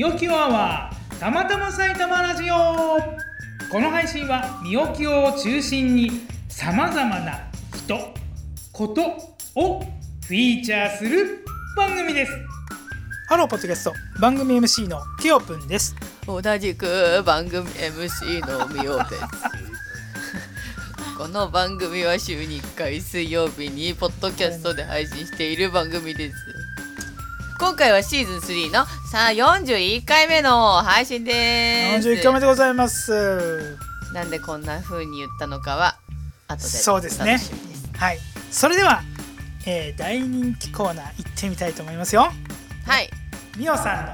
みおきおアワーたまたま埼玉ラジオ。この配信はみおきおを中心にさまざまな人ことをフィーチャーする番組です。ハローポッドキャスト番組 MC のきよぷんです。同じく番組 MC のみおです。この番組は週に1回水曜日にポッドキャストで配信している番組です今回はシーズン3のさあ41回目の配信です。41回目でございます。なんでこんな風に言ったのかは後でそうですね。はい。それでは、えー、大人気コーナー行ってみたいと思いますよ。はい。みおさんの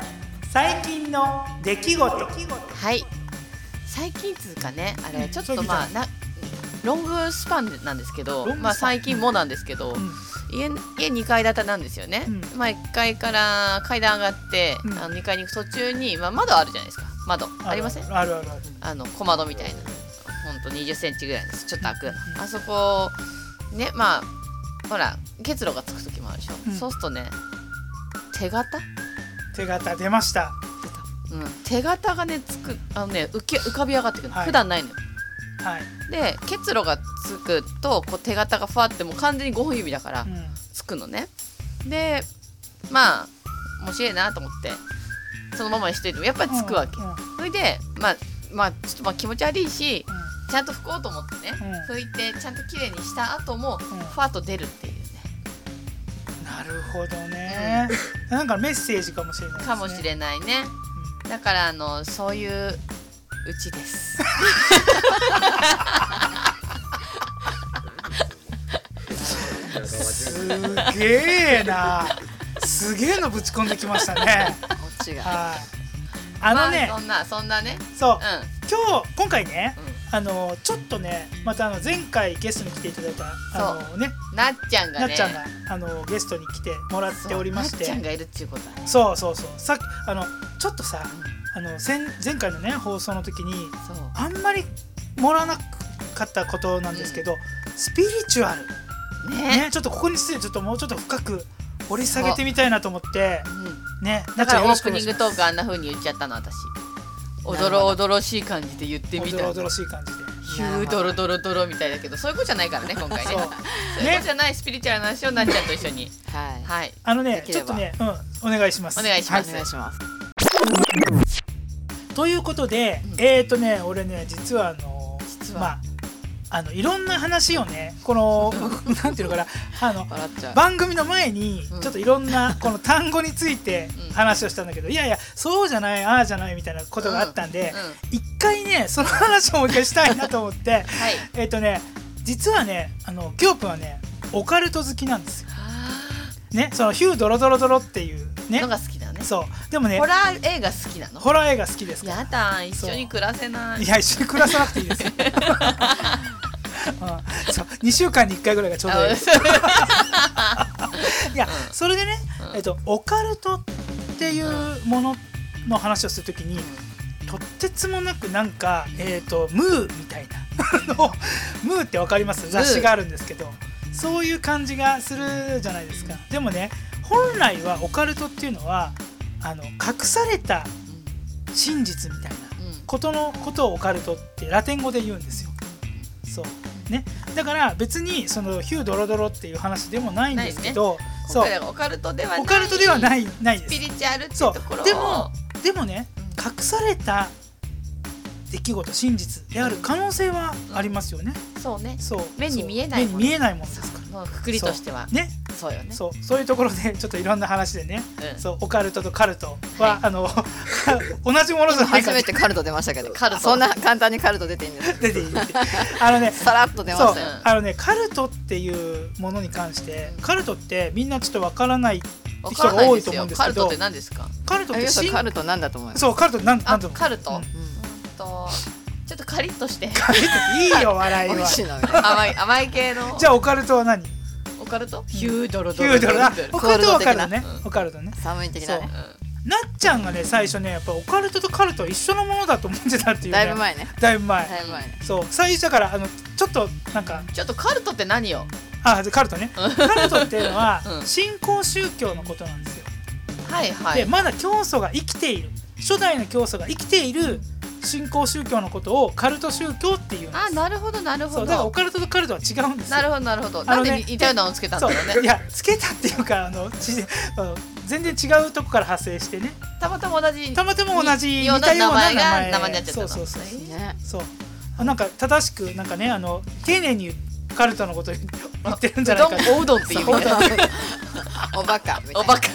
最近の出来事。はい。最近つうかねあれちょっとまあなロングスパンなんですけどまあ最近もなんですけど、うん。家家2階建てなんですよね、うん、まあ、1階から階段上がって、うん、あの2階に行く途中に、まあ、窓あるじゃないですか。窓。ありません？あるあるある。あの小窓みたいな。ほんと2 0ンチぐらいですちょっと開く、うん、あそこねまあほら結露がつく時もあるでしょ、そうするとね手形？手形出ました。うん、手形がねつくあのね浮き浮かび上がってくる、はい、普段ないのよはい、で結露がつくとこう手形がふわってもう完全に5本指だからつくのね、うん、でまあ面白いなと思ってそのままにしといてもやっぱりつくわけ、うんうん、それでまあまあちょっとまあ気持ち悪いし、ちゃんと拭こうと思ってね、拭いてちゃんときれいにした後もふわっと出るっていうね、なるほどね、なんかメッセージかもしれない、ね、かもしれないね、だからあのそういううちです。すげえな。すげえのぶち込んできましたね。こっちが。はい。あのね、まあ、そんなそんなね。そう、うん、今日今回ね、うん、あのちょっとねまたあの前回ゲストに来ていただいたあのね。なっちゃんがね。なっちゃんがあのゲストに来てもらっておりまして。なっちゃんがいるっていうことね。そうそうそう。さっきあのちょっとさ、うんあの前前回のね放送の時にあんまり盛らなかったことなんですけど、うん、スピリチュアル、ね、ね、ちょっとここについてちょっともうちょっと深く掘り下げてみたいなと思って、うん、ねだからオープニングトークあんなふうに言っちゃったの私。おど。ろおどろしい感じで言ってみた。おどろしい感じでヒュードロドロドロみた。いだけどそういうことじゃないからね今回ねそういうことじゃないスピリチュアルな話をなっちゃんと一緒にはい、はい、あのねちょっとねうんお願いしますお願いします、はい、お願いしますということで、うん、えっ、ー、とね俺ね実はあのまああのいろんな話をねこの なんていうのかなあの番組の前にちょっといろんなこの単語について話をしたんだけど、いやいやそうじゃないああじゃないみたいなことがあったんで、一回ねその話をもう一回したいなと思って、はい、えっ、とね実はねあのキョープはねオカルト好きなんですよ。ねそのヒュードロドロドロっていうね。のが好きそう。でもねホラー映画好きなの？ホラー映画好きですかやだ一緒に暮らせない。いや一緒に暮らさなくていいですよ。うん、そう。2週間に1回ぐらいがちょうどいい。いや、それでね、えっと、オカルトっていうものの話をするときに、とってつもなくなんか、えーと、ムーみたいな。ムーって分かります？雑誌があるんですけど。そういう感じがするじゃないですか。でもね本来はオカルトっていうのはあの隠された真実みたいなことのことをオカルトってラテン語で言うんですよ。そう。ね、だから別にそのヒュードロドロっていう話でもないんですけど、ね、そう。オカルトではないオカルトではないないです。スピリチュアルってところでもでもね隠された出来事真実である可能性はありますよね、うん、そうね。そう。目に見えない目に見えないものですから。くくりとしては。ねそうよね。そうそういうところでちょっといろんな話でね、うん、そうオカルトとカルトは、はい、あの 同じものじゃないか初めてカルト出ましたけどカルト。そんな簡単にカルト出ていいんです。出ていい。あのねさらっと出ましたよ。あのねカルトっていうものに関してカルトってみんなちょっとわからない人が多いと思うんですけどカルトって何ですか？カルトってカルトなんだと思うそうカルトなんなんとカルト、うん、とちょっとカリッとして。カリッと。いいよ笑いは。甘い甘い系の。じゃあオカルトは何？オカルト？ヒュードロドロ。ヒュードロオカルトはオカルトねオカルトね。寒い的なね。なっちゃんがね最初ねやっぱオカルトとカルトは一緒のものだと思ってたっていう、ね、だいぶ前ね。だいぶ前。だいぶ前、ね、そう。最初だからあのちょっとなんかちょっとカルトって何よ？あカルトね。カルトっていうのは、新興宗教のことなんですよ。はいはい。でまだ教祖が生きている。初代の教祖が生きている新興宗教のことをカルト宗教っていうんですあなるほどなるほど。だからオカルトとカルトは違うんです。なるほどなるほど。なんで似たようなのをつけたんだろうね。いやつけたっていうかあの 全然違うとこから派生してね。たまたま同じたまたま同じ似たような名前が名前。になっちゃったそうそうそうそう、ね、そう。なんか正しくなんかねあの丁寧にカルトのこと言ってるんじゃないかおうどんっていう おバカおバカ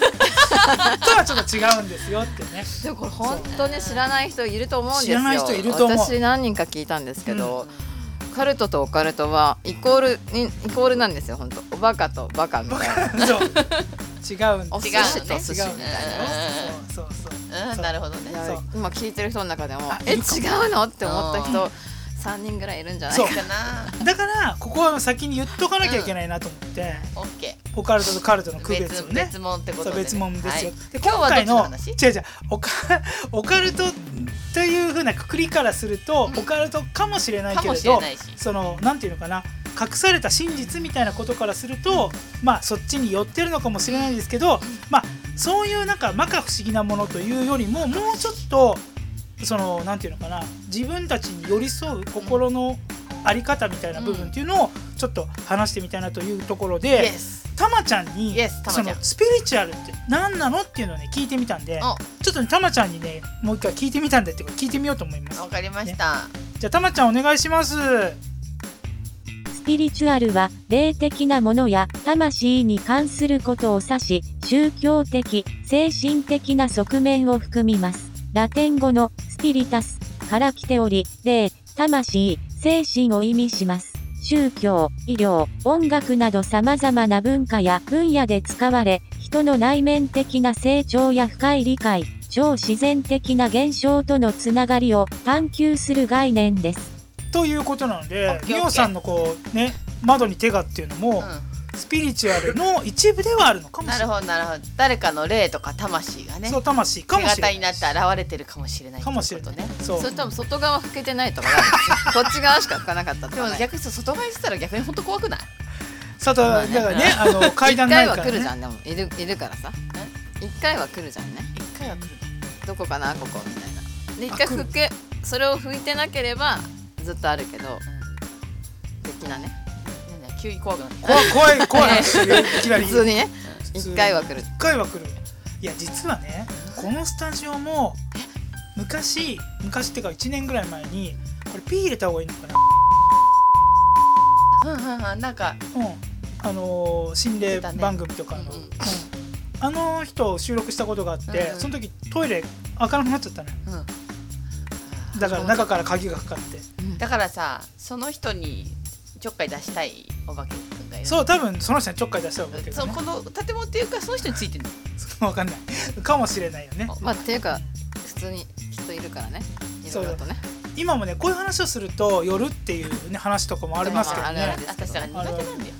とはちょっと違うんですよってね。でもこれ本当に知らない人いると思うんですよ。知らない人いると思う。私何人か聞いたんですけど、うん、カルトとオカルトはイコールにイコールなんですよ本当。おバカとバカみたいな。そう。違うんです違う寿司と寿司みたいな。そうそうそうう。ん、なるほどね。今聞いてる人の中でもえ違うの？って思った人3人ぐらいいるんじゃないかな。だからここは先に言っとかなきゃいけないなと思って、うん、オッケー。オカルトとカルトの区別をね。別物ってことで、ね、別物ですよ、はい、で今回の違う違うオカオカルトというふうなくくりからすると、うん、オカルトかもしれないけれどそのなんていうのかな隠された真実みたいなことからすると、まあそっちに寄ってるのかもしれないですけど、まあそういうなんか摩訶不思議なものというよりももうちょっとそのなんていうのかな。自分たちに寄り添う心のあり方みたいな部分っていうのをちょっと話してみたいなというところで、たまちゃんにそのスピリチュアルって何なのっていうのをね聞いてみたんで。ちょっとねたまちゃんにねもう一回聞いてみたんでって聞いてみようと思います。わかりました、ね、じゃあたまちゃんお願いします。スピリチュアルは霊的なものや魂に関することを指し宗教的精神的な側面を含みます。ラテン語のスピリタスから来ており、霊、魂、精神を意味します。宗教、医療、音楽など様々な文化や分野で使われ、人の内面的な成長や深い理解、超自然的な現象とのつながりを探求する概念です。ということなので、みおさんのこうね、窓に手がっていうのも、うんスピリチュアルの一部ではあるのかもしれない。なるほどなるほど。誰かの霊とか魂がね。そう魂かもしれない。になって現れてるかもしれない、かもしれない。そう。それとも外側拭けてないとかこっち側しか拭かなかったとか、でも逆に外側にしたら逆に本当怖くない？外だからねあの階段ないから、ね。一回は来るじゃんでもいるいるからさ。一回は来るじゃんね。一回は来る。どこかなここみたいな。で一回拭けそれを拭いてなければずっとあるけど、的なね。急に怖くなった怖い怖い怖い。いきなり。普通にね。一回は来る。一回は来る。いや実はねこのスタジオも昔昔っていうか1年ぐらい前にこれピー入れた方がいいのかな。うんうんうんなんかうん。あのー、心霊番組とかの、ねうんうん、あの人を収録したことがあって、うんうん、その時トイレ開かなくなっちゃったのよ、うん、だから中から鍵がかかって、だからさその人にちょっかい出したいお化けがいる。そう多分その人にちょっかい出したお化け、ね、そうこの建物っていうかその人についてるの？分かんない。かもしれないよね。まあっていうか普通に人いるからね。そうだとね。今もねこういう話をすると夜っていう、ね、話とかもありますけどね。私だから苦手なんだよ。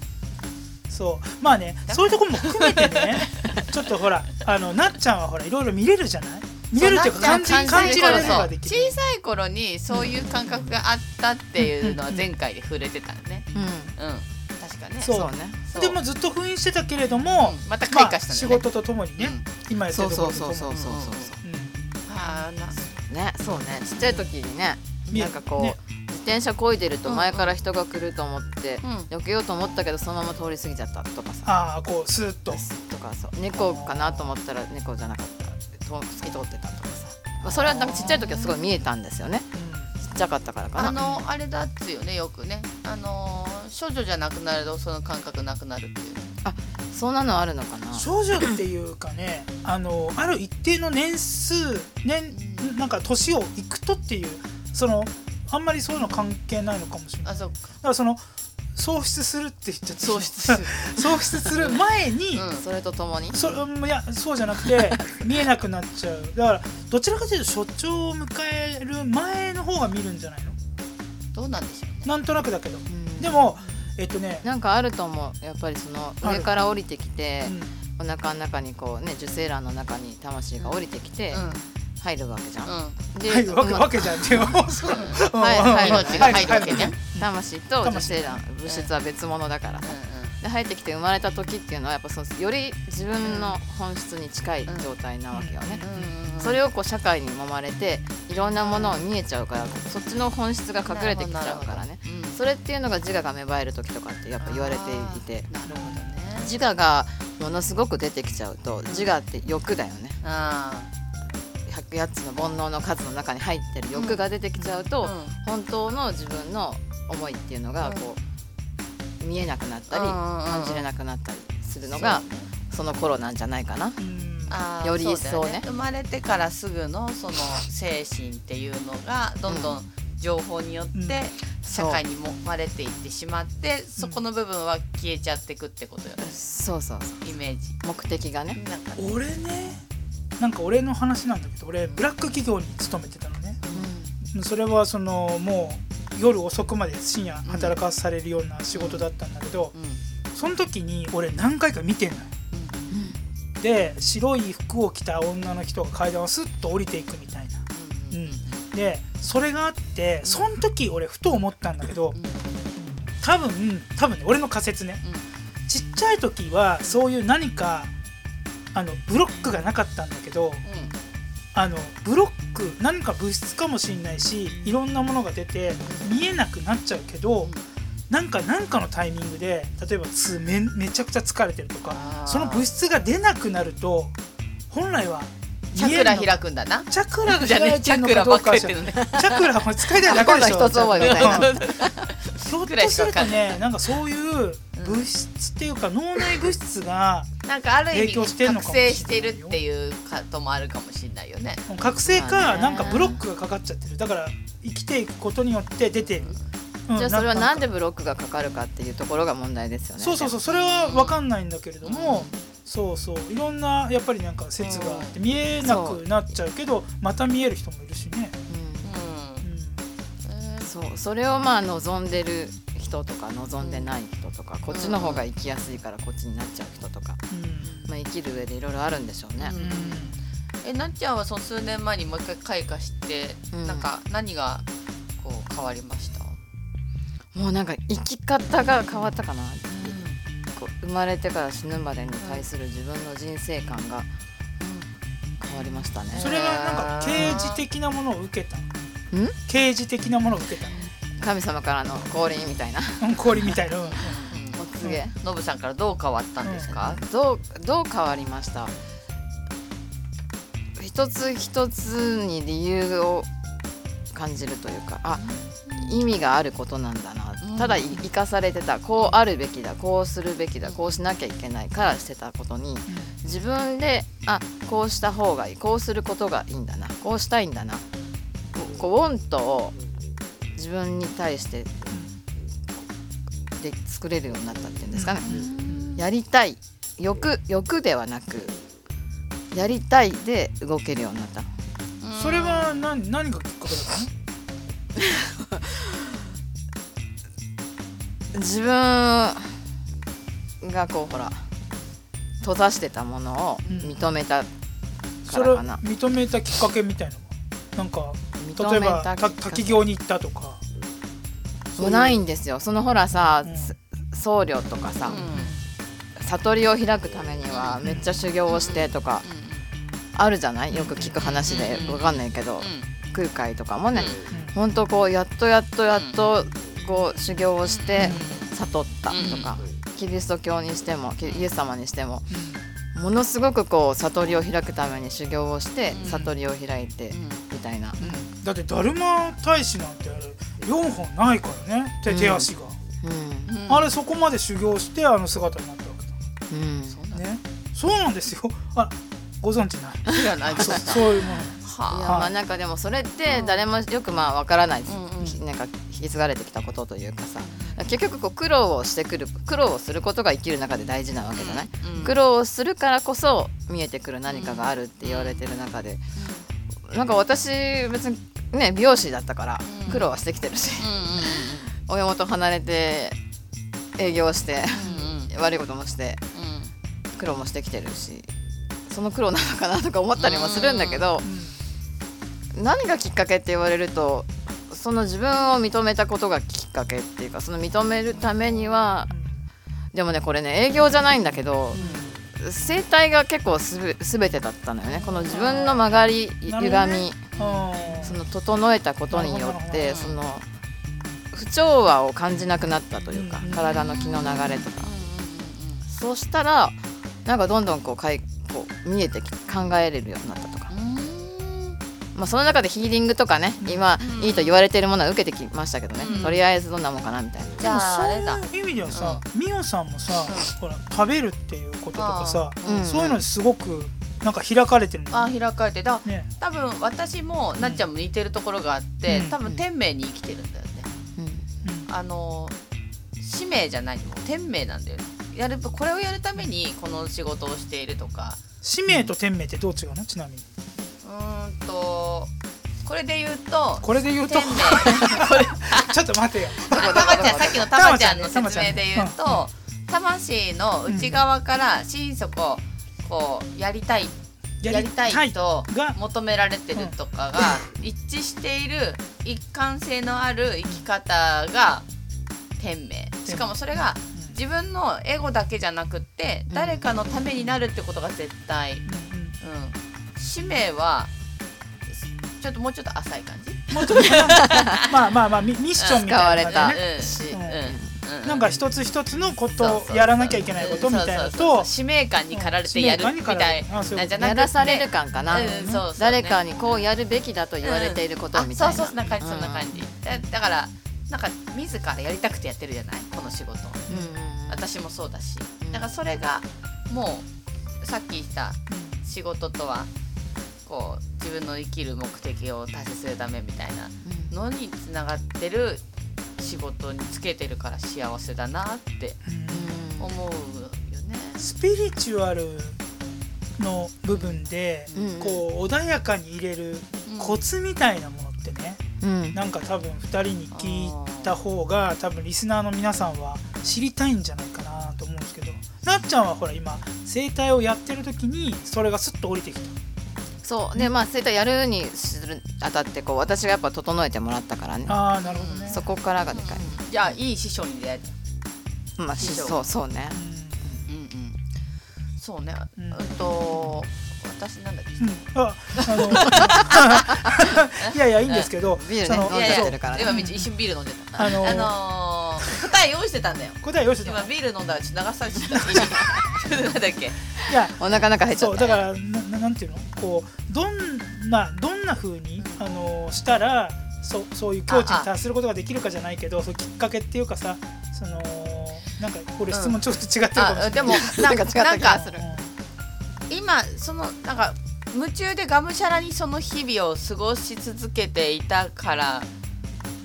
そう。まあねそういうところも含めてね ちょっとほらあのなっちゃんはほらいろいろ見れるじゃない？見れるっていうか感じ感じられるができる。小さい頃にそういう感覚があったっていうのは前回で触れてたね。うん、うん、確かね。そう。ね。でもずっと封印してたけれども、また開花した仕事とともにね、今やってるところとそうそうそうそうそうああねそうね。ちっちゃい時にねなんかこう、自転車こいでると前から人が来ると思って、避けようと思ったけどそのまま通り過ぎちゃったとかさ。ああこうスーッと。とかそう猫かなと思ったら猫じゃなかった透き通ってたとかさ、まあ、それはなんかちっちゃい時はすごい見えたんですよね、ちっちゃかったからかな。あのあれだっつよねよくね。あの少女じゃなくなるとその感覚なくなるっていう。あそんなのあるのかな？少女っていうかねあのある一定の年数年なんか年をいくとっていうそのあんまりそういうの関係ないのかもしれない。あそっか。だからその喪失するって言っちゃって喪失する。喪失する前に、うん、それとともに？そいやそうじゃなくて 見えなくなっちゃう。だからどちらかというと所長を迎える前の方が見るんじゃないの？どうなんでしょう、ね、なんとなくだけど、でもえっとねなんかあると思う。やっぱりその上から降りてきて、うん、お腹の中にこうね受精卵の中に魂が降りてきて、うん。入るわけじゃん。うん、で 入るわけじゃん。っていう。はいはい命が入るわけね。魂と受精卵物質は別物だから。さ。で入ってきて生まれた時っていうのはやっぱそのより自分の本質に近い状態なわけよね。それをこう社会に揉まれていろんなものを見えちゃうからそっちの本質が隠れてきちゃうからね、それっていうのが自我が芽生える時とかってやっぱ言われていて自我がものすごく出てきちゃうと自我って欲だよね。108つの煩悩の数の中に入ってる欲が出てきちゃうと、本当の自分の思いっていうのがこう見えなくなったり感じれなくなったりするのがその頃なんじゃないかな。より一層ね、ね、生まれてからすぐのその精神っていうのがどんどん情報によって社会にもまれていってしまって、う。ん、そこの部分は消えちゃっていくってことよね、そうそうそう。イメージ。目的がね。俺ねなんか俺の話なんだけど俺ブラック企業に勤めてたのね、うん、それはそのもう夜遅くまで深夜働かされるような仕事だったんだけど、うん、その時に俺何回か見てんのよ。で白い服を着た女の人が階段をスッと降りていくみたいな、うん、でそれがあってその時俺ふと思ったんだけど多分多分ね俺の仮説ね、ちっちゃい時はそういう何かあのブロックがなかったんだけど、あのブロック何か物質かもしれないしいろんなものが出て見えなくなっちゃうけど、なんか何かのタイミングで例えばつめめちゃくちゃ疲れてるとかその物質が出なくなると本来はチャクラ開くんだな。チャクラが開いてるのかどうか。チャクラも使いたいだけでしょ。一つ覚えみたいな。ひょっとするとね、なんかそういう物質っていうか脳内物質がなんかある意味覚醒してるっていうこともあるかもしれないよね。覚醒かなんかブロックがかかっちゃってる。だから生きていくことによって出てる。じゃあそれはなんでブロックがかかるかっていうところが問題ですよね。そうそうそうそれは分かんないんだけれども、そうそういろんなやっぱりなんか説があって見えなくなっちゃうけどまた見える人もいるしね。そうそれをまあ望んでる人とか望んでない人とか、こっちの方が生きやすいからこっちになっちゃう人とか、まあ、生きる上でいろいろあるんでしょうね。えなっちゃんはその数年前にもう一回開花して、うん、なんか何がこう変わりました？もうなんか生き方が変わったかな、うん、こう生まれてから死ぬまでに対する自分の人生観が変わりましたね。それはなんか刑事的なものを受けた刑事的なものを受けた神様からの降臨みたいな。降臨みたいな、うん、お告げノブさんからどう変わったんですか、うん、どうどう変わりました？一つ一つに理由を感じるというかあ意味があることなんだな、ただ生かされてた。こうあるべきだ。こうするべきだ。こうしなきゃいけないからしてたことに自分であこうした方がいい。こうすることがいいんだな。こうしたいんだな。こうウォントを自分に対してで作れるようになったっていうんですかね。やりたい。欲欲ではなくやりたいで動けるようになった。それは何何がきっかけだったの？自分がこうほら閉ざしてたものを認めたからかな、うん、認めたきっかけみたいななんか例えば滝行に行ったとか。ないんですよ。そのほらさ、うん、僧侶とかさ、うん、悟りを開くためにはめっちゃ修行をしてとか、あるじゃない？よく聞く話で分かんないけど、空海とかもね、ほん。とこうやっとやっとやっとこう修行をして悟ったとか、キリスト教にしてもイエス様にしても、ものすごくこう悟りを開くために修行をして悟りを開いてだってだるま大使なんてあれ4本ないからね手手足が、あれそこまで修行してあの姿になったわけだ、うん。ね、そうなんですよ。あご存知ない？いやない。そういうもの。はあ、いやまあなんかでもそれって誰もよくまあわからない、うん。うん、なんか引き継がれてきたことというかさ。結局こう苦労をしてくる苦労をすることが生きる中で大事なわけじゃない、うん、苦労をするからこそ見えてくる何かがあるって言われてる中で、うん、なんか私別にね美容師だったから苦労はしてきてるし、うん、親元離れて営業して、悪いこともして、苦労もしてきてるしその苦労なのかなとか思ったりもするんだけど。何がきっかけって言われるとその自分を認めたことがきっかけっていうかその認めるためにはでもねこれね営業じゃないんだけど、うん、生態が結構すべ全てだったのよね。この自分の曲がり歪み、ね、その整えたことによってその不調和を感じなくなったというか、体の気の流れとか、そうしたらなんかどんどんこうかいこう見えて考えれるようになったとか。まあ、その中でヒーリングとかね、今いいと言われているものは受けてきましたけどね、とりあえずどんなもんかなみたいな。じゃあそういう意味ではさ、みおさんもさ、ほら食べるっていうこととかさ、そういうのすごくなんか開かれてるあ開かれてだ、ね、多分私もなっちゃんも似てるところがあって、多分天命に生きてるんだよね、あの使命じゃないも天命なんだよね。やるこれをやるためにこの仕事をしているとか。使命と天命ってどう違うのちなみに。うんとこれで言うとこれで言うと？ちょっと待てよ。たまちゃんさっきのたまちゃんの説明で言うと魂の内側から心底こうやりたいやりたい。と求められてるとかが一致している一貫性のある生き方が天命。しかもそれが自分のエゴだけじゃなくって誰かのためになるってことが絶対、うん、使命はちょっともうちょっと浅い感じ？もうちょっと。まあまあまあミッションみたいな感じね、うん。うんなんか一つ一つのことをやらなきゃいけないことみたいなと。使命感に駆られてやるみたいな。じゃなくて。やらされる感かな、誰かにこうやるべきだと言われていることみたいな、そうそうそんな感じそんな感じ、だからなんか自らやりたくてやってるじゃない？この仕事、私もそうだし。だからそれがもうさっき言った仕事とはこう自分の生きる目的を達成するためみたいなのにつながってる仕事につけてるから幸せだなって思うよね。スピリチュアルの部分で、こう穏やかに入れるコツみたいなものってね、うん、なんか多分2人に聞いた方が多分リスナーの皆さんは知りたいんじゃないかなと思うんですけどなっちゃんはほら今整体をやってる時にそれがスッと降りてきた。そう。でまあそういったやるにするあたってこう私がやっぱ整えてもらったからね。ああなるほどね。そこからがでかい、じゃあいい師匠に出会えたまあそうそうね。うんうんそうね。うん。と私なんだっけ、うん、ああの いやいやいいんですけど、ビールね飲んじゃってるから、ね、今一瞬ビール飲んでた。あのー、あのー、答え用意してたんだよ。答え用意してた今ビール飲んだらちょっと流されちゃった なんだっけ？いやお腹中入っちゃった。そうだからななんていうの？こうどんなどんなふうに、あのー、したらそそういう境地に達することができるかじゃないけどそうきっかけっていうかさそのなんかこれ質問ちょっと違ってるかもしれない、うん、でもなんか違った気がする、今そのなんか夢中でがむしゃらにその日々を過ごし続けていたから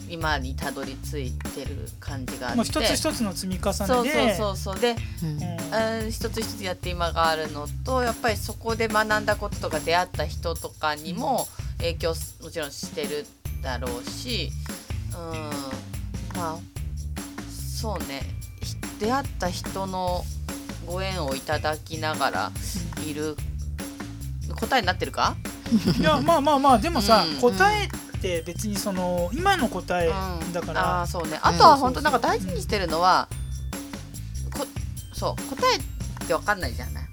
今にたどり着いてる感じがあって。一つ一つの積み重ねで。そうそうそうそう。で、うん、一つ一つやって今があるのとやっぱりそこで学んだこととか出会った人とかにも影響もちろんしてるだろうしうん。まあそうね。出会った人のご縁をいただきながらいる。答えになってるか？いやまあまあまあでもさ、うん、答えって別にその今の答えだから、うん、あそうねあとは本当なんか大事にしてるのは、こそう答えって分かんないじゃない。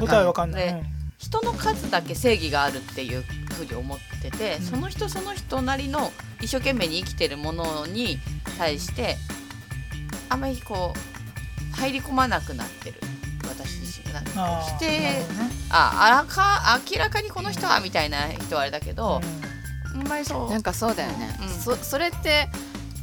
答え分かんない、うん、人の数だけ正義があるっていうふうに思ってて、うん、その人その人なりの一生懸命に生きてるものに対してあんまりこう入り込まなくなってる。私自身が。否定、ね、ああか明らかにこの人はみたいな人はあれだけど、うん、あんまりそう。なんかそうだよね、うん、そそれって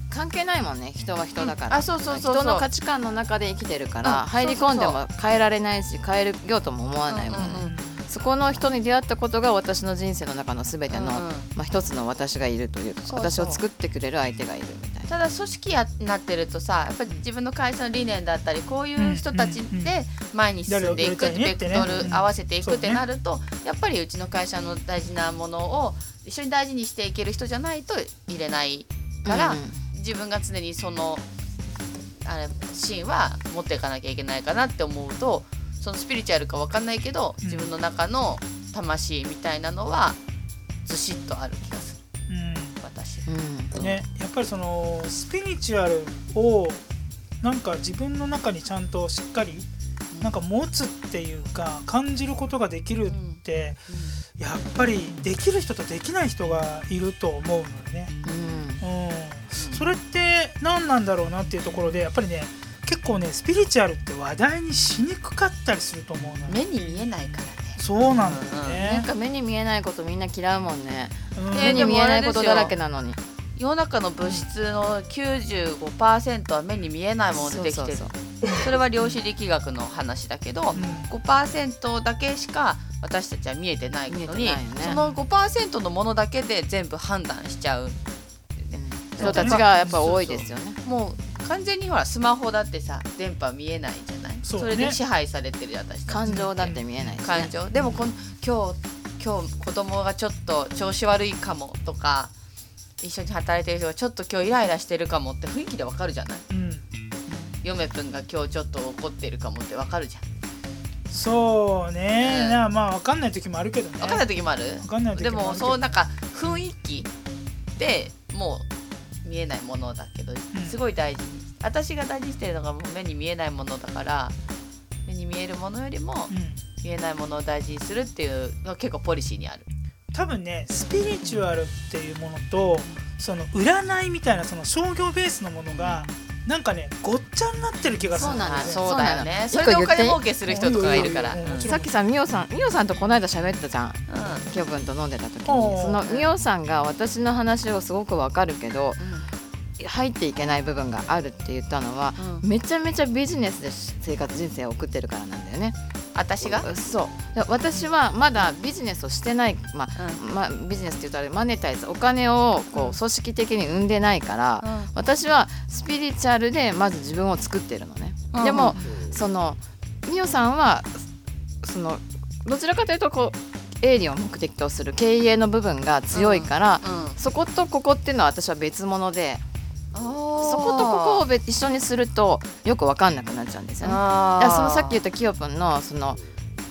関係ないもんね。人は人だから、うん、あそうそうそう人の価値観の中で生きてるから、入り込んでも変えられないし変えようとも思わないもんね、うんうんうん。そこの人に出会ったことが私の人生の中の全ての、うん、まあ、一つの私がいるというか私を作ってくれる相手がいるみたいな。ただ組織やなってるとさやっぱり自分の会社の理念だったりこういう人たちで前に進んでいく、ベクトル合わせていくってなると、やっぱりうちの会社の大事なものを一緒に大事にしていける人じゃないと入れないから、うん。自分が常にそのあれシーンは持っていかなきゃいけないかなって思うとそのスピリチュアルか分かんないけど自分の中の魂みたいなのはずしっとある気がする、うん、私、うん、ね、やっぱりそのスピリチュアルをなんか自分の中にちゃんとしっかりなんか持つっていうか感じることができるって、やっぱりできる人とできない人がいると思うのよね。うん、うん、それって何なんだろうなっていうところでやっぱりね結構ねスピリチュアルって話題にしにくかったりすると思うの目に見えないからね。そうなんだよね、うん、なんか目に見えないことみんな嫌うもんね、うん、目に見えないことだらけなのに。世の中の物質の95%は目に見えないものでできてる。それは量子力学の話だけど、うん、5%だけしか私たちは見えてないのに、ね、その5%のものだけで全部判断しちゃう人たちがやっぱ多いですよね。もう完全にほらスマホだってさ電波見えないじゃない？そ,、れで支配されてる私感情だって見えない、ね、感情。でもこの今日今日子供がちょっと調子悪いかもとか一緒に働いてる人がちょっと今日イライラしてるかもって雰囲気でわかるじゃない、うん、嫁くんが今日ちょっと怒ってるかもってわかるじゃんそうね、うん、まあ分かんない時もあるけどね。分かんない時もある？分かんない時もでもそうなんか雰囲気でもう見えないものだけど、すごい大事に私が大事にしてるのがもう目に見えないものだから目に見えるものよりも、見えないものを大事にするっていうのが結構ポリシーにある。多分ねスピリチュアルっていうものとその占いみたいなその商業ベースのものがなんかねごっちゃになってる気がする。そうなんそうだよね。それでお金儲けする人とかがいるから。さっきさみおさんみおさんとこの間喋ったじゃん。きょくんと飲んでた時に。そのみおさんが私の話をすごくわかるけど、入っていけない部分があるって言ったのは、うん、めちゃめちゃビジネスで生活人生を送ってるからなんだよね。私が？そう。私はまだビジネスをしてない、まあ、うん、まあ、ビジネスって言うとあれマネタイズ。お金をこう組織的に生んでないから、うん、私はスピリチュアルでまず自分を作ってるのね。うん、でもそのみおさんはそのどちらかというとこう営利を目的とする経営の部分が強いから、そことここっていうのは私は別物でそことここを一緒にするとよく分かんなくなっちゃうんですよね。だそのさっき言ったキヨプンのその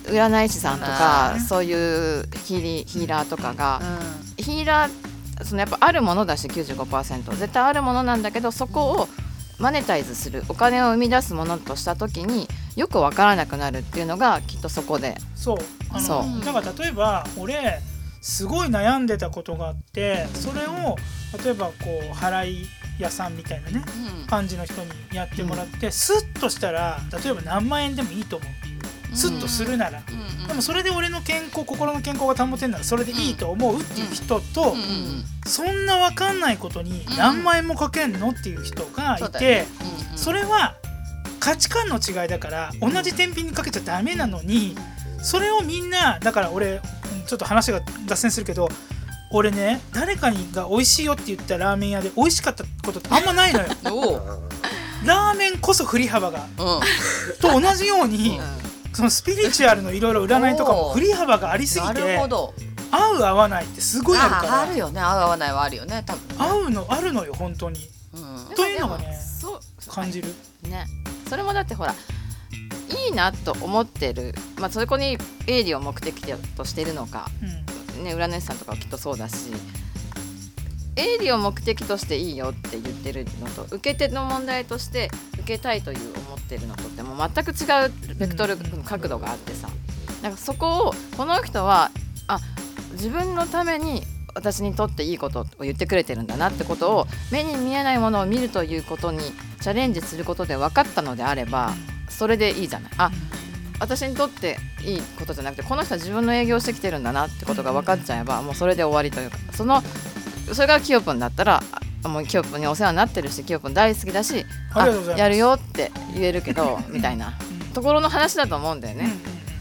占い師さんとかそういうヒーヒーラーとかが、うん、ヒーラーそのやっぱあるものだし95%絶対あるものなんだけどそこをマネタイズする。お金を生み出すものとした時によく分からなくなるっていうのがきっとそこで。そう。あのそう。だから例えば俺すごい悩んでたことがあってそれを例えばこう払い屋さんみたいなね、うん、感じの人にやってもらって、うん、スッとしたら例えば何万円でもいいと思うスッとするなら、うん、でもそれで俺の健康心の健康が保てんならそれでいいと思うっていう人と、そんな分かんないことに何万円もかけんのっていう人がいて、それは価値観の違いだから同じ天秤にかけちゃダメなのにそれをみんなだから俺ちょっと話が脱線するけど俺ね誰かにが美味しいよって言ったラーメン屋で美味しかったことってあんまないのよ。ラーメンこそ振り幅が、うん、と同じように、うん、そのスピリチュアルのいろいろ占いとかも振り幅がありすぎて合う合わないってすごいあるから。あるよね。合う合わないはあるよね多分、ね、合うのあるのよ本当に、うん、というのがね感じる。ね。それもだってほらいいなと思ってる、まあ、そこに営利を目的としてるのか、うん。ね、占い師さんとかはきっとそうだし営利を目的としていいよって言ってるのと受け手の問題として受けたいという思ってるのとっても全く違うベクトル角度があってさ。なんかそこをこの人はあ自分のために私にとっていいことを言ってくれてるんだなってことを目に見えないものを見るということにチャレンジすることで分かったのであればそれでいいじゃない。あ私にとっていいことじゃなくてこの人は自分の営業してきてるんだなってことが分かっちゃえばもうそれで終わりというかそのそれがキヨプンだったらもうキヨプンにお世話になってるしキヨプン大好きだしあやるよって言えるけど みたいな。ところの話だと思うんだよね。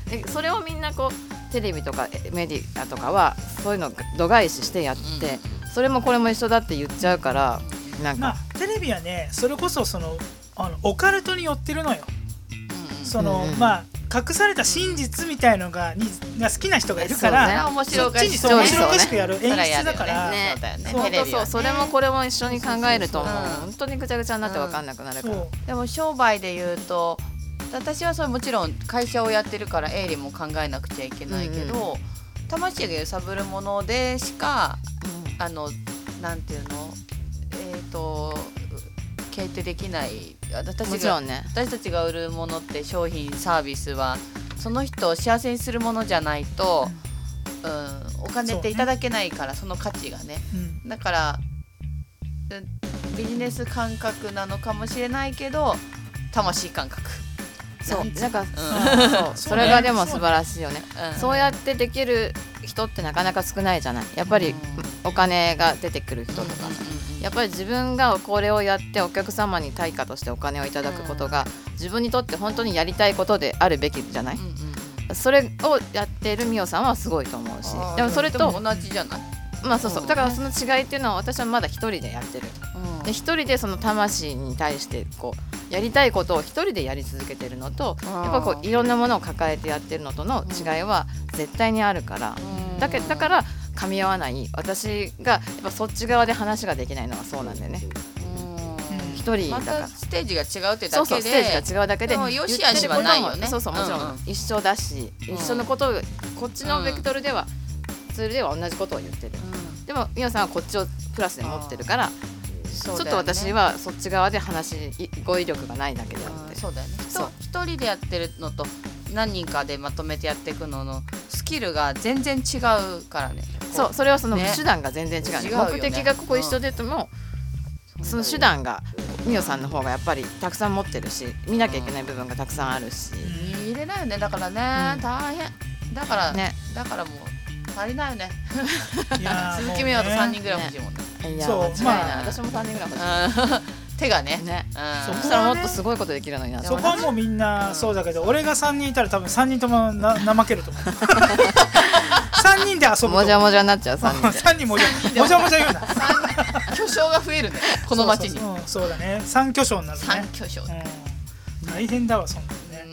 でそれをみんなこうテレビとかメディアとかはそういうの度外視してやってそれもこれも一緒だって言っちゃうからなんか、まあ、テレビはねそれこそそのあのオカルトに寄ってるのよ。その、まあ隠された真実みたいのがにが好きな人がいるから、ね、面白おし面白おかしくやる演出だから、ねそうそうそれもこれも一緒に考えるともう本当にぐちゃぐちゃになって分かんなくなるから、でも商売で言うと私はそれもちろん会社をやってるから営利も考えなくちゃいけないけど、うん、魂が揺さぶるものでしか、うん、あのなんていうの？えっ、ー、と経営できない私が、ね、私たちが売るものって商品サービスはその人を幸せにするものじゃないと、うん、うん、お金っていただけないからそ,、の価値がね、うん、だからビジネス感覚なのかもしれないけど魂感覚。そう。なんか、うん、そう。それがでも素晴らしいよね、うん、そうやってできる人ってなかなか少ないじゃない？やっぱりお金が出てくる人とか、やっぱり自分がこれをやってお客様に対価としてお金をいただくことが自分にとって本当にやりたいことであるべきじゃない、それをやってるみおさんはすごいと思うし。でもそれと同じじゃない？まあそうそう。だからその違いっていうのは私はまだ一人でやってる、で一人でその魂に対してこうやりたいことを一人でやり続けてるのとやっぱこういろんなものを抱えてやってるのとの違いは絶対にあるから。だけだから噛み合わない私がやっぱそっち側で話ができないのはそうなんだよね。一人だから、ま、ステージが違うってだけでそうそうステージが違うだけで。よしあしはないよね。そうそうもちろん、一緒だし、一緒のことをこっちのベクトルでは、ツールでは同じことを言ってる、でもみおさんはこっちをプラスで持ってるからちょっと私はそっち側で話語彙力がないだけであって。そうだよね。一人でやってるのと何人かでまとめてやっていくののスキルが全然違うからね。そうそれはその手段が全然違う,、ね、目的がここ一緒でとも、うん、その手段が美桜さんの方がやっぱりたくさん持ってるし見なきゃいけない部分がたくさんあるし、うん、入れないよねだからね、うん、大変。だからね。だからもう足りないよね。鈴木美桜と3人ぐらい欲しいもんね。いやそうまあ私も3人ぐらい欲しい手がね。ね、うん、そしたらもっとすごいことできるのにな。そこはもうみんなそうだけど、俺が3人いたら多分3人ともな怠けると思う。3人で遊ぶもじゃもじゃになっちゃう3人で。3人もじゃもじゃもじゃ言うな。巨匠が増えるねこの町に。そうだね。3巨匠になるね。3巨匠、大変だわそんなね、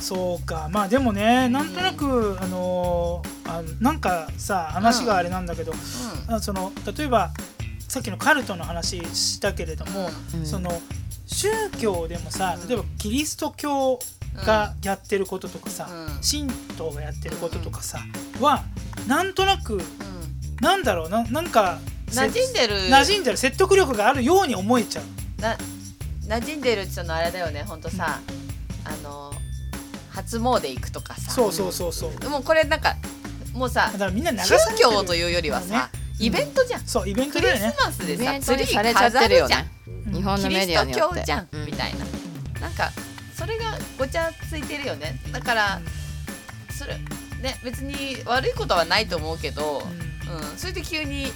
そうか。まあでもねなんとなく、あのあなんかさ話があれなんだけど、その例えばさっきのカルトの話したけれども、うん、その宗教でもさ例えばキリスト教がやってることとかさ、うん、神道がやってることとかさ、うん、はなんとなく、うん、なんだろうななんか馴染んでる。馴染んでる説得力があるように思えちゃう。な馴染んでるってのあれだよねほんとさ、あの初詣行くとかさ。そうそうそうそう。もうこれなんかもうさだからみんな宗教というよりはさ、ねイベントじゃん、そうイベントだよね。クリスマスでさツリー飾るじゃん、日本のメディアによって。じゃん、みたいな。なんかそれがごちゃついてるよね。だから、それね別に悪いことはないと思うけど、うん。それで急に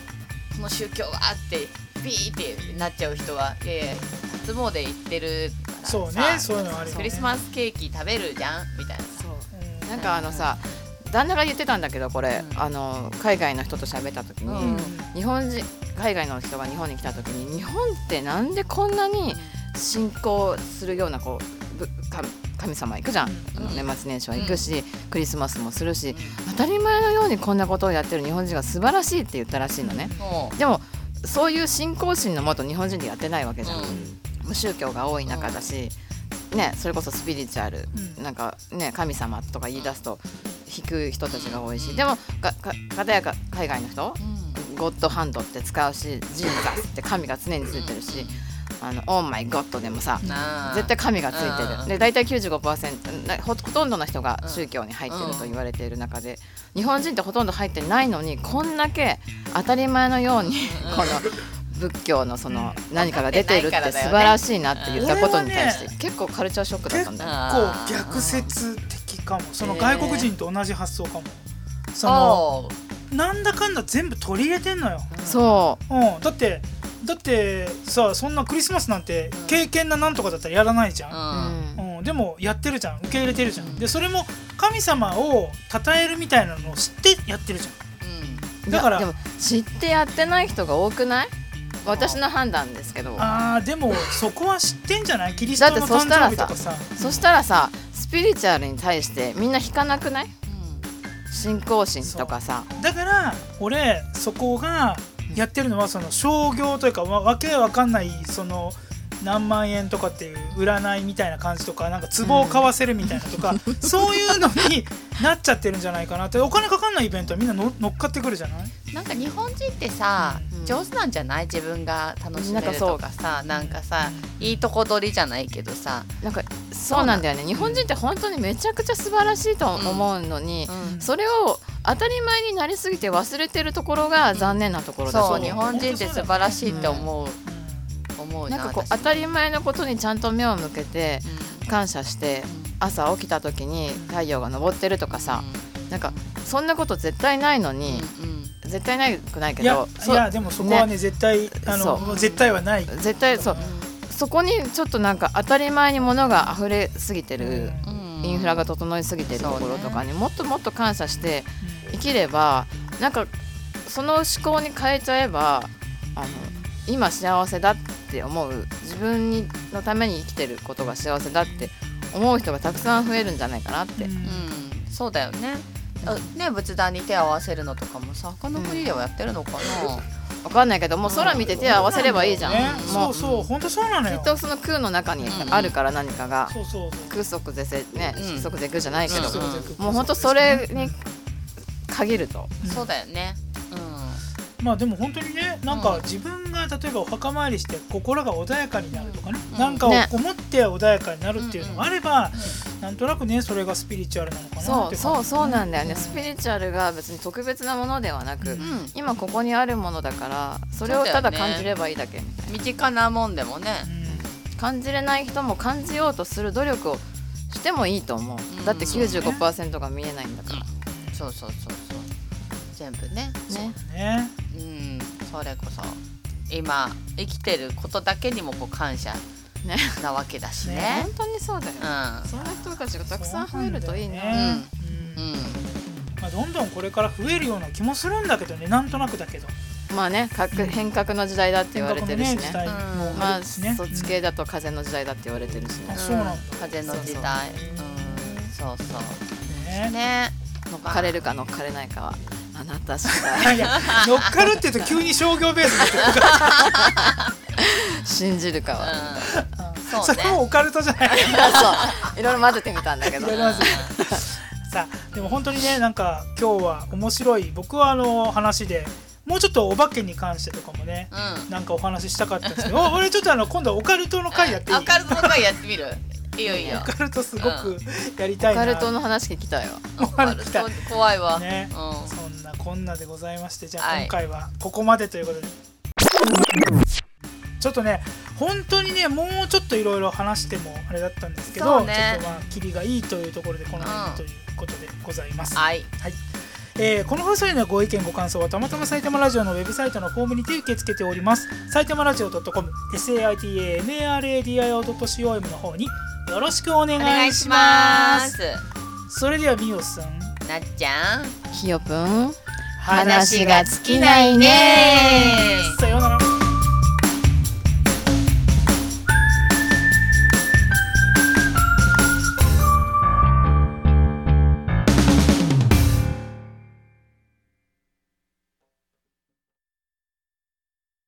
この宗教はってピーってなっちゃう人はえ初詣行ってるからそうねそういうのあるクリスマスケーキ食べるじゃんみたいな。そう。なんかあのさ、旦那が言ってたんだけどこれ、うん、あの海外の人と喋った時に、うん、日本人海外の人が日本に来た時に日本ってなんでこんなに信仰するようなこう神様行くじゃん、あの年末年始は行くし、クリスマスもするし、当たり前のようにこんなことをやってる日本人が素晴らしいって言ったらしいのね、でもそういう信仰心のもと日本人でやってないわけじゃん、無宗教が多い中だし、ね、それこそスピリチュアル、なんかね神様とか言い出すと引く人たちが多いしでもかか片やか海外の人、うん、ゴッドハンドって使うしジーザスって神が常についてるし。あのオーマイゴッドでもさ絶対神がついてる。で大体95%ほとんどの人が宗教に入ってると言われている中で日本人ってほとんど入ってないのにこんだけ当たり前のようにこの仏教のその何かが出てるって素晴らしいなって言ったことに対して結構カルチャーショックだったんだよ。結構逆説的かも。その外国人と同じ発想かも。そのなんだかんだ全部取り入れてんのよ。そう、うん、だってだってさそんなクリスマスなんて経験ななんとかだったらやらないじゃん、うん、うん、でもやってるじゃん。受け入れてるじゃん。でそれも神様を称えるみたいなのを知ってやってるじゃん、うん、だからでも知ってやってない人が多くない？私の判断ですけど。ああでもそこは知ってんじゃない？キリストの誕生日とかさ。そしたらさスピリチュアルに対してみんな引かなくない、うん、信仰心とかさ。だから俺そこがやってるのはその商業というかわけわかんないその何万円とかっていう占いみたいな感じとかなんか壺を買わせるみたいなとか、うん、そういうのに なっちゃってるんじゃないかなって。お金かかんないイベントはみんな乗っかってくるじゃない？なんか日本人ってさ、上手なんじゃない？自分が楽しめるとかさなんかさいいとこ取りじゃないけどさ。なんかそうなんだよね。日本人って本当にめちゃくちゃ素晴らしいと思うのに、うん。うん、それを当たり前になりすぎて忘れてるところが残念なところだそう日本人って素晴らしいって思う、思うなんかこう当たり前のことにちゃんと目を向けて感謝して、朝起きた時に太陽が昇ってるとかさ、なんかそんなこと絶対ないのに、絶対ないくないけどいやでもそこはね、ね、絶対あの絶対はない。絶対そう、そこにちょっとなんか当たり前にものが溢れすぎてる、インフラが整いすぎてるところとかにもっともっと感謝して生きればなんかその思考に変えちゃえばあの今幸せだって思う。自分にのために生きてることが幸せだって思う人がたくさん増えるんじゃないかなって。うん、そうだよねね仏壇に手を合わせるのとかもさ他の国ではやってるのかな、わかんないけどもう空見て手を合わせればいいじゃん、ね、もうそうそう本当そうなのよ。きっとその空の中にあるから何かが、空足是正ね色足是空じゃないけど、もう本当それに限ると、そうだよねまあでも本当にねなんか自分が例えばお墓参りして心が穏やかになるとかね、うん、なんかを思って穏やかになるっていうのがあれば、うん、なんとなくねそれがスピリチュアルなのかなそうそうそうなんだよね、スピリチュアルが別に特別なものではなく、うん、今ここにあるものだからそれをただ感じればいいだけ。みたいな、身近なもんでもね、感じれない人も感じようとする努力をしてもいいと思う、だって95%が見えないんだから、そうそうそうそう。全部ね。ね。ね。うんそれこそ今生きてることだけにもこう感謝ね、なわけだしね。ね本当にそうだよ、うん、そんな人たちがたくさん増えるといいね。うん、うん。まあ、どんどんこれから増えるような気もするんだけどねなんとなくだけど。まあね革変革の時代だって言われてるしね、まあそっち系だと風の時代だって言われてるしね、そうなん。だ風の時代。うん。そうそう。ね。ね。乗っかれるか乗っかれないかはあなた次第いや乗っかるって言うと急に商業ベース 信じるかは、うん、そ,、ね、それもオカルトじゃない。そう。いろいろ混ぜてみたんだけどさあでも本当にねなんか今日は面白い。僕はあの話でもうちょっとお化けに関してとかもね、うん、なんかお話ししたかったんですけど俺ちょっとあの今度オカルトの回やっていいオカルトの回やってみる？いいよいいよ。オカルトすごくやりたいな、オカルトの話聞きたいわ。怖いわ。ね、うんなこんなでございましてじゃあ今回はここまでということで、ちょっとね本当にねもうちょっといろいろ話してもあれだったんですけど、ね、ちょっとまあキリがいいというところでこの辺ということでございます。はい、はい。えー、この放送へのご意見ご感想はたまたま埼玉ラジオのウェブサイトのフォームにて受け付けております。埼玉ラジオ .com saitamaradio.com の方によろしくお願いします。それではみおさんなっちゃん。ひよぷん。話が尽きないね。さようなら